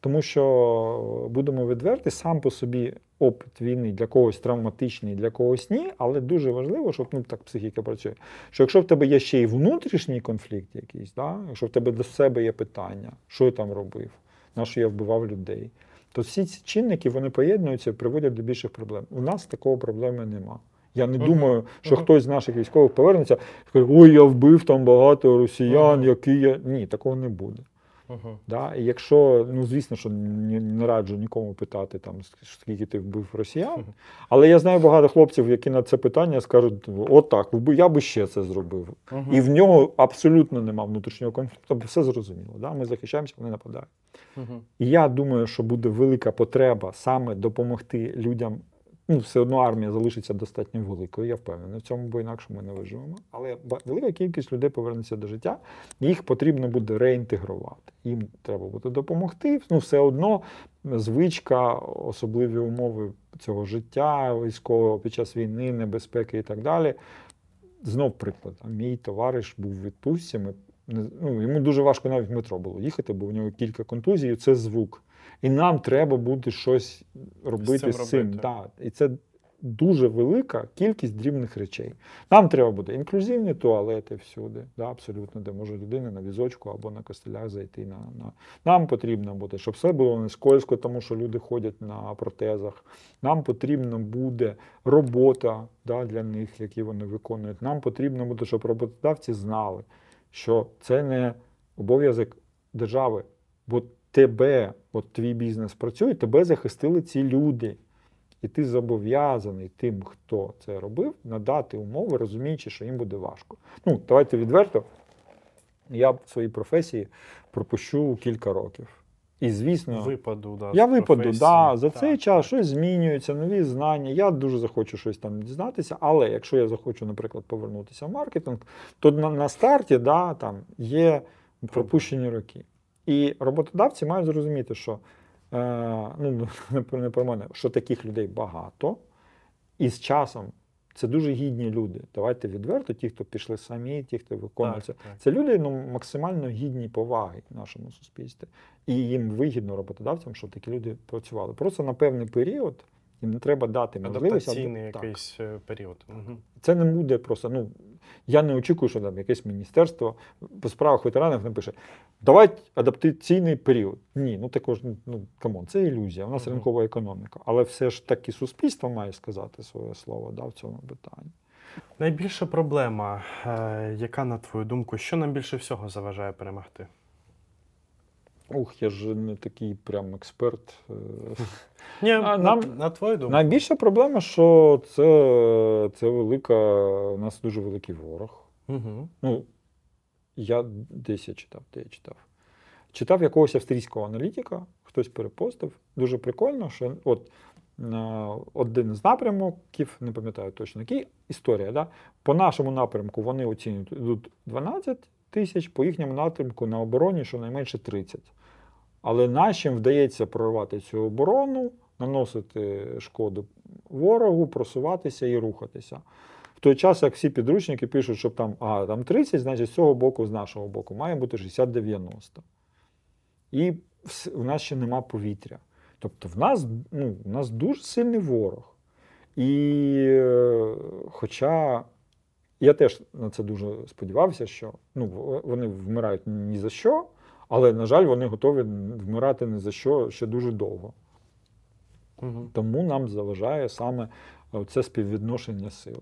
Тому що, будемо відверті, сам по собі опит війни для когось травматичний, для когось ні, але дуже важливо, щоб ну, так психіка працює. Що якщо в тебе є ще й внутрішній конфлікт якийсь, да? якщо в тебе до себе є питання, що я там робив, на що я вбивав людей, то всі ці чинники вони поєднуються і приводять до більших проблем. У нас такого проблеми нема. Я не Мгм. думаю, що Мгм. хтось з наших військових повернеться і скаже, ой, я вбив там багато росіян, Мгм. які я. Ні, такого не буде. Мгм. Да? І якщо, ну звісно, що не, не раджу нікому питати, там, скільки ти вбив росіян. Але я знаю багато хлопців, які на це питання скажуть: от так, я би ще це зробив. Мгм. І в нього абсолютно нема внутрішнього конфлікту, бо все зрозуміло. Да? Ми захищаємося, вони нападають. Мгм. І я думаю, що буде велика потреба саме допомогти людям. Ну, все одно армія залишиться достатньо великою, я впевнений в цьому, бо інакше ми не виживемо. Але велика кількість людей повернеться до життя, їх потрібно буде реінтегрувати. Їм треба буде допомогти. Ну, все одно звичка, особливі умови цього життя військового під час війни, небезпеки і так далі. Знов приклад. Мій товариш був в відпустці. Ми, ну, йому дуже важко навіть в метро було їхати, бо у нього кілька контузій, це звук. І нам треба буде щось робити З цим з цим. робити. Да. І це дуже велика кількість дрібних речей. Нам треба буде інклюзивні туалети всюди, да, абсолютно, де може людина на візочку або на костелях зайти. На, на. Нам потрібно буде, щоб все було не скользко, тому що люди ходять на протезах. Нам потрібно буде робота да, для них, які вони виконують. Нам потрібно буде, щоб роботодавці знали, що це не обов'язок держави, бо тебе, от твій бізнес працює, тебе захистили ці люди. І ти зобов'язаний тим, хто це робив, надати умови, розуміючи, що їм буде важко. Ну, давайте відверто. Я в своїй професії пропущу кілька років. І, звісно, Випаду, да, я випаду, професії. да, за Так, цей так. час щось змінюється, нові знання. Я дуже захочу щось там дізнатися, але якщо я захочу, наприклад, повернутися в маркетинг, то на, на старті да, там, є пропущені роки. І роботодавці мають зрозуміти, що е, ну, не про- мене, що таких людей багато, і з часом це дуже гідні люди. Давайте відверто, ті, хто пішли самі, ті, хто виконується. Так, так. Це люди ну, максимально гідні поваги в нашому суспільстві. І їм вигідно роботодавцям, щоб такі люди працювали. Просто на певний період їм не треба дати можливість. Адаптаційний Так. якийсь е, період. Мгм. Це не буде просто. Ну я не очікую, що там якесь міністерство по справах ветеранів напише: давай адаптаційний період. Ні, ну також ну come on, це ілюзія. У нас Мгм. ринкова економіка. Але все ж таки суспільство має сказати своє слово да, в цьому питанні. Найбільша проблема, е, яка, на твою думку, що нам більше всього заважає перемогти? Ух, я ж не такий прям експерт. е, Ні, А, нам- на твою думку. Найбільша проблема, що це, це велика, у нас дуже великий ворог. Угу. Ну, я десь я читав, де я читав. Читав якогось австрійського аналітика, хтось перепостив. Дуже прикольно, що от один з напрямків, не пам'ятаю точно який, історія. Да? По нашому напрямку вони оцінюють тут 12 тисяч, по їхньому напрямку на обороні щонайменше 30. Але нашим вдається прорвати цю оборону, наносити шкоду ворогу, просуватися і рухатися. В той час, як всі підручники пишуть, що там, а, там 30, значить з цього боку, з нашого боку, має бути 60-90. І в нас ще нема повітря. Тобто в нас, ну, в нас дуже сильний ворог. І е, хоча я теж на це дуже сподівався, що ну, вони вмирають ні за що, але, на жаль, вони готові вмирати ні за що ще дуже довго. Угу. Тому нам заважає саме це співвідношення сили.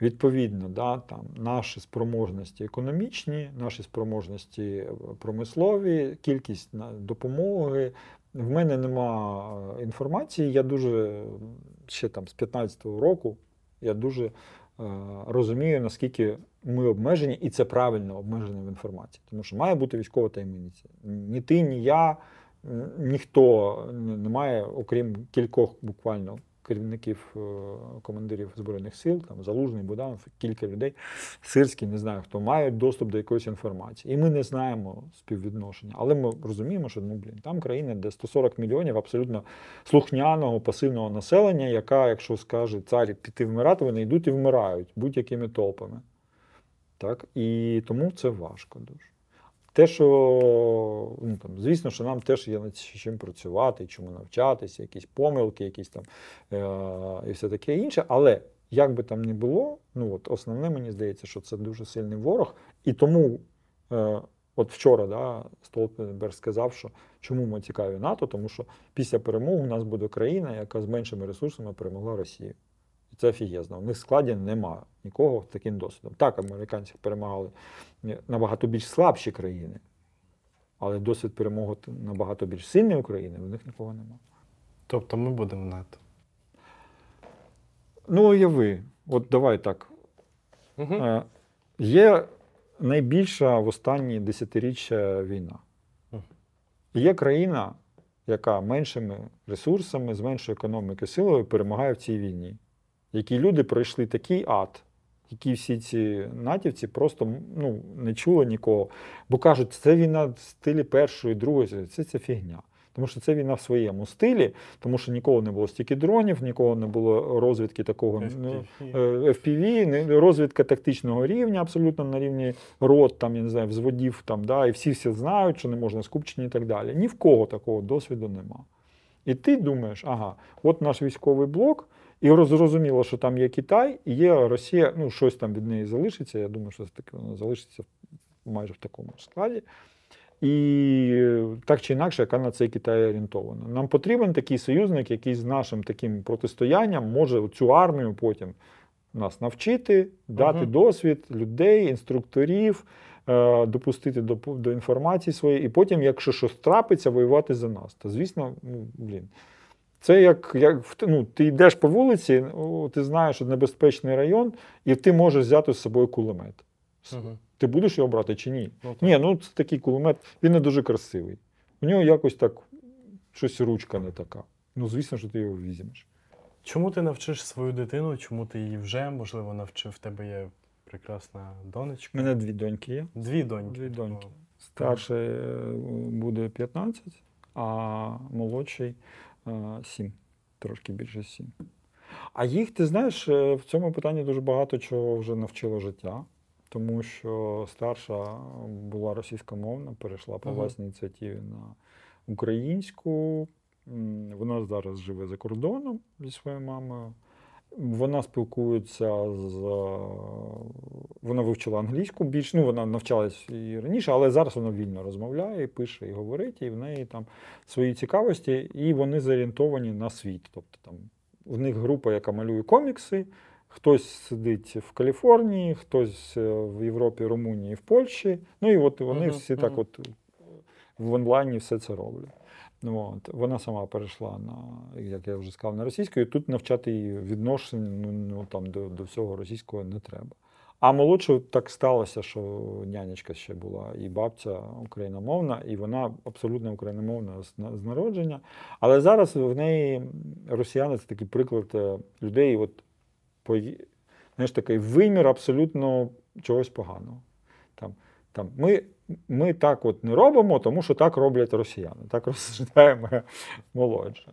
Відповідно, да, там, наші спроможності економічні, наші спроможності е, промислові, кількість допомоги. В мене нема е, інформації. Я дуже е, ще там з 15-го року я дуже е, розумію, наскільки ми обмежені, і це правильно обмежені в інформації. Тому що має бути військова таємниця. Ні ти, ні я, ніхто не не має, окрім кількох буквально керівників, е, командирів Збройних сил, там Залужний, Буданов, кілька людей, Сирський, не знаю хто, мають доступ до якоїсь інформації. І ми не знаємо співвідношення. Але ми розуміємо, що ну, блін, там країна, де 140 мільйонів абсолютно слухняного, пасивного населення, яка, якщо скаже цар піти вмирати, вони йдуть і вмирають будь-якими толпами. Так? І тому це важко дуже. Те, що, ну, там, звісно, що нам теж є над чим працювати, чому навчатися, якісь помилки, якісь там е- і все таке інше. Але як би там не було, ну от основне мені здається, що це дуже сильний ворог. І тому, е- от вчора, да, Столтенберг сказав, що чому ми цікаві НАТО, тому що після перемоги у нас буде країна, яка з меншими ресурсами перемогла Росію. Це офігезно. У них в складі нема нікого з таким досвідом. Так, американці перемагали набагато більш слабші країни, але досвід перемоги набагато більш сильної України в них нікого нема. Тобто ми будемо в НАТО. Ну, уяви, от давай так. Угу. Е, Є найбільша в останні десятиріччя війна. Мгм. Є країна, яка меншими ресурсами, з меншою економікою силою перемагає в цій війні. Які люди пройшли такий ад, які всі ці натівці просто ну, не чули нікого. Бо кажуть, це війна в стилі першої, другої, це, це фігня. Тому що це війна в своєму стилі, тому що ніколи не було стільки дронів, ніколи не було розвідки такого ну, е, FPV, розвідка тактичного рівня, абсолютно на рівні рот, там, я не знаю, взводів, там, да, і всі всі знають, що не можна скупчені і так далі. Ні в кого такого досвіду нема. І ти думаєш, ага, от наш військовий блок, і роз- зрозуміло, що там є Китай, і є Росія, ну, щось там від неї залишиться. Я думаю, що таке воно залишиться майже в такому складі. І так чи інакше, яка на цей Китай орієнтована. Нам потрібен такий союзник, який з нашим таким протистоянням може цю армію потім нас навчити, дати Мгм. досвід людей, інструкторів, е, допустити до, до інформації своєї, і потім, якщо щось трапиться, воювати за нас. То звісно, ну, блін. Це як, як ну, ти йдеш по вулиці, о, ти знаєш, що небезпечний район, і ти можеш взяти з собою кулемет. Угу. Ти будеш його брати чи ні? Ну. Ні, ну це такий кулемет, він не дуже красивий. У нього якось так щось ручка не така. Ну, звісно, що ти його візьмеш. Чому ти навчиш свою дитину? Чому ти її вже, можливо, навчив? В тебе є прекрасна донечка. У мене дві доньки є. Дві доньки. Дві доньки. Старший е, буде 15, а молодший 7, трошки більше 7. А їх, ти знаєш, е, в цьому питанні дуже багато чого вже навчило життя, тому що старша була російськомовна, перейшла по Ага. власній ініціативі на українську. Вона зараз живе за кордоном зі своєю мамою. Вона спілкується з. Вона вивчила англійську більш, ну вона навчалась і раніше, але зараз вона вільно розмовляє, пише, і говорить, і в неї там свої цікавості, і вони зорієнтовані на світ. Тобто там в них група, яка малює комікси, хтось сидить в Каліфорнії, хтось е, в Європі, Румунії, в Польщі. Ну і от вони Мгм, всі так от в онлайні все це роблять. Ну, От. Вона сама перейшла на, як я вже сказав, на російську, і тут навчати її відношень ну, ну, там, до, до всього російського не треба. А молодшу так сталося, що нянечка ще була і бабця україномовна, і вона абсолютно україномовна з, народження. Але зараз в неї росіяни це такий приклад е, людей, от знаєш, такий вимір абсолютно чогось поганого. Там, ми, ми так от не робимо, тому що так роблять росіяни. Так розсуждає моя молодша.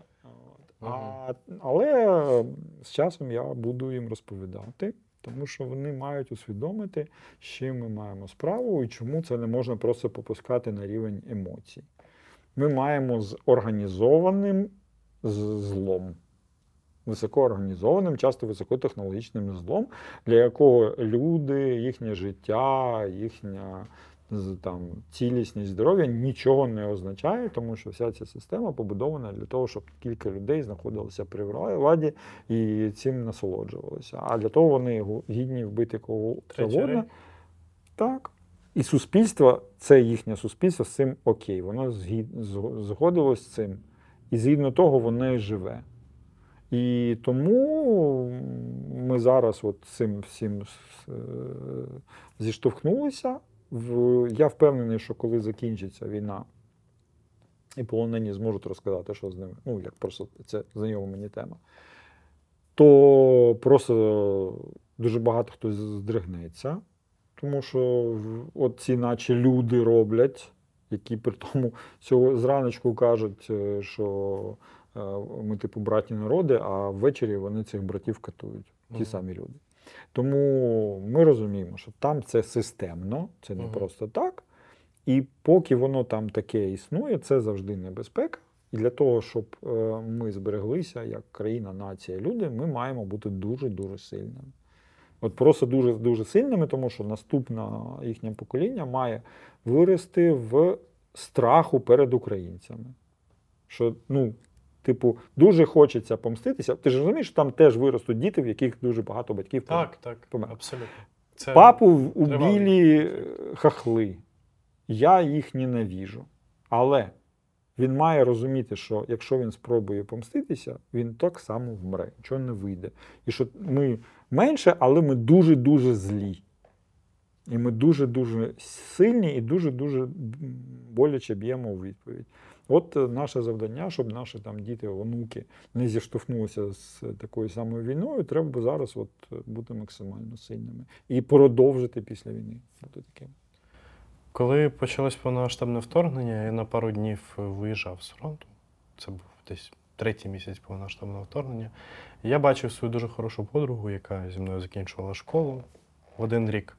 А, але з часом я буду їм розповідати, тому що вони мають усвідомити, з чим ми маємо справу і чому це не можна просто попускати на рівень емоцій. Ми маємо з організованим злом. Високоорганізованим, часто високотехнологічним злом, для якого люди, їхнє життя, їхня там, цілісність здоров'я нічого не означає, тому що вся ця система побудована для того, щоб кілька людей знаходилося при владі і цим насолоджувалися. А для того вони гідні вбити кого завгодно. Так. І суспільство, це їхнє суспільство, з цим окей. Воно згодилось з цим. І згідно того, воно і живе. І тому ми зараз от цим всім е, зіштовхнулися. Я впевнений, що коли закінчиться війна, і полонені зможуть розказати, що з ними. Ну, як просто це знайома мені тема. То просто дуже багато хто здригнеться, тому що от ці наче люди роблять, які при тому цього зраночку кажуть, е, що ми, типу, браті народи, а ввечері вони цих братів катують, ті Мгм. самі люди. Тому ми розуміємо, що там це системно, це не Мгм. просто так. І поки воно там таке існує, це завжди небезпека. І для того, щоб е, ми збереглися як країна, нація, люди, ми маємо бути дуже-дуже сильними. От просто дуже дуже сильними, тому що наступне їхнє покоління має вирости в страху перед українцями. Що, ну, типу, дуже хочеться помститися. Ти ж розумієш, що там теж виростуть діти, в яких дуже багато батьків помер. Так, так, Помер. абсолютно. Це Папу убілі е, хахли. Я їх ненавіжу. Але він має розуміти, що якщо він спробує помститися, він так само вмре, нічого не вийде. І що ми менше, але ми дуже-дуже злі. І ми дуже-дуже сильні і дуже-дуже боляче б'ємо у відповідь. От е, наше завдання, щоб наші там діти, онуки не зіштовхнулися з такою самою війною, треба зараз от е, бути максимально сильними і продовжити після війни бути таким. Коли почалось повномасштабне вторгнення, я на пару днів виїжджав з фронту. Це був десь третій місяць повномасштабного вторгнення. Я бачив свою дуже хорошу подругу, яка зі мною закінчувала школу в один рік.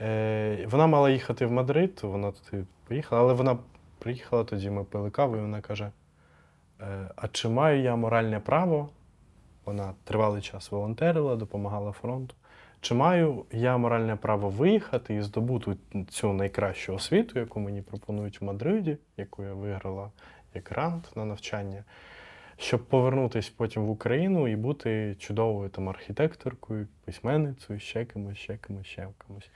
Е, вона мала їхати в Мадрид, вона туди поїхала, але вона приїхала тоді, ми пили каву, і вона каже: е, А чи маю я моральне право? Вона тривалий час волонтерила, допомагала фронту. Чи маю я моральне право виїхати і здобути цю найкращу освіту, яку мені пропонують в Мадриді, яку я виграла як грант на навчання, щоб повернутися потім в Україну і бути чудовою там архітекторкою, письменницею, ще кимось, ще кимось, ще кимось.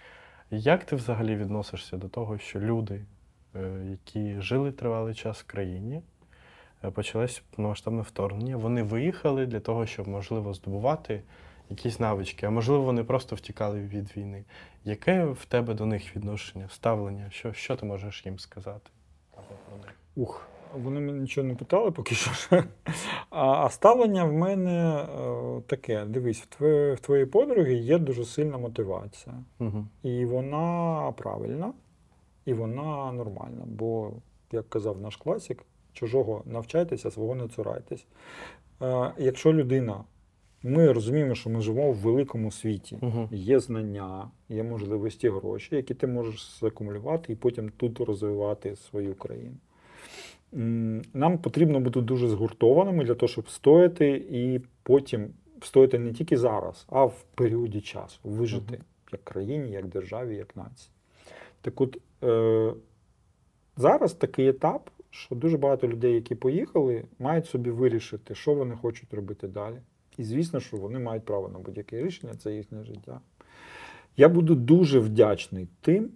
Як ти взагалі відносишся до того, що люди, які жили тривалий час в країні, е, почалось повномасштабне вторгнення, вони виїхали для того, щоб можливо здобувати якісь навички, а можливо, вони просто втікали від війни. Яке в тебе до них відношення, ставлення? Що, що ти можеш їм сказати? Ух, вони мене нічого не питали поки що. А, а ставлення в мене е, таке: дивись, в, твоє, в твоїй подруги є дуже сильна мотивація. Угу. І вона правильна, і вона нормальна. Бо, як казав наш класик, чужого навчайтеся, свого не цурайтесь. Е, якщо людина, ми розуміємо, що ми живемо в великому світі, Угу. є знання, є можливості гроші, які ти можеш закумулювати і потім тут розвивати свою країну. Нам потрібно бути дуже згуртованими для того, щоб стояти і потім стояти не тільки зараз, а в періоді часу, вижити Мгм. як країні, як державі, як нації. Так от е, зараз такий етап, що дуже багато людей, які поїхали, мають собі вирішити, що вони хочуть робити далі. І звісно, що вони мають право на будь-яке рішення, це їхнє життя. Я буду дуже вдячний тим,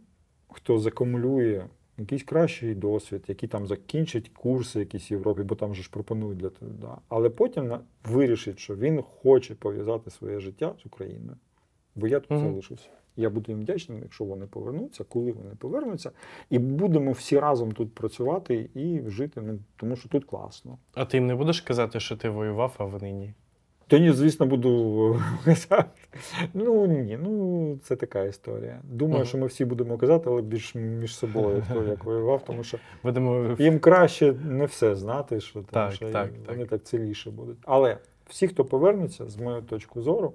хто закумулює якийсь кращий досвід, який там закінчить курси якісь в Європі, бо там же ж пропонують для того. Да. Але потім вирішить, що він хоче пов'язати своє життя з Україною. бо я тут Мгм. залишуся. Я буду їм вдячним, якщо вони повернуться, коли вони повернуться, і будемо всі разом тут працювати і жити. Ну тому що тут класно. А ти їм не будеш казати, що ти воював, а вони ні? То ні, звісно, буду казати. Ну ні, ну це така історія. Думаю, що ми всі будемо казати, але більш між собою, хто як воював, тому що Будемо їм краще не все знати, що, тому Так, що так, вони так. так ціліше будуть. Але всі, хто повернеться, з моєї точки зору,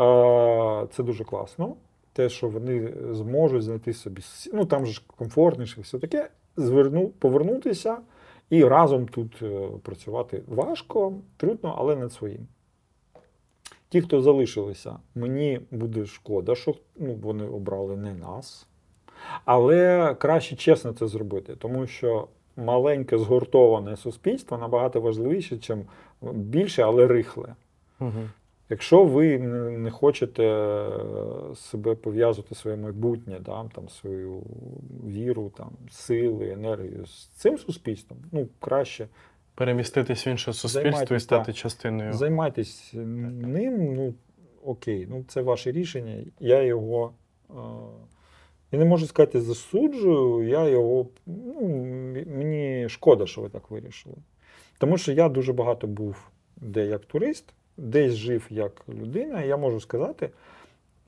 е, це дуже класно. Те, що вони зможуть знайти собі, ну там ж комфортніше, все таке, зверну, повернутися і разом тут е, працювати важко, трудно, але над своїм. Ті, хто залишилися, мені буде шкода, що ну, вони обрали не нас. Але краще чесно це зробити, тому що маленьке згуртоване суспільство набагато важливіше, ніж більше, але рихле. Угу. Якщо ви не хочете е, себе пов'язувати своє майбутнє, да, там, свою віру, там, сили, енергію з цим суспільством, ну краще переміститись в інше суспільство і стати так. частиною. займайтесь ним. Ну окей, ну це ваше рішення. Я його. Е, я не можу сказати, засуджую, я його. Ну, мені шкода, що ви так вирішили. Тому що я дуже багато був де як турист, десь жив як людина, і я можу сказати,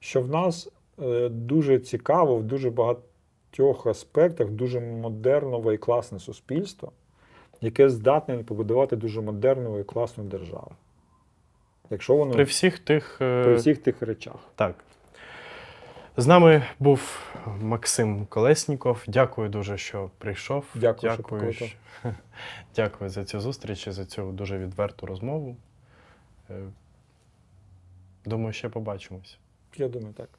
що в нас е, дуже цікаво, в дуже багатьох аспектах, дуже модернове і класне суспільство, яке здатне побудувати дуже модерну і класну державу. Якщо воно При всіх тих. е, при всіх тих речах. Так. З нами був Максим Колесніков. Дякую дуже, що прийшов. Дякую, Дякую, що- Дякую за цю зустріч і за цю дуже відверту розмову. Е, Думаю, ще побачимось. Я думаю, так.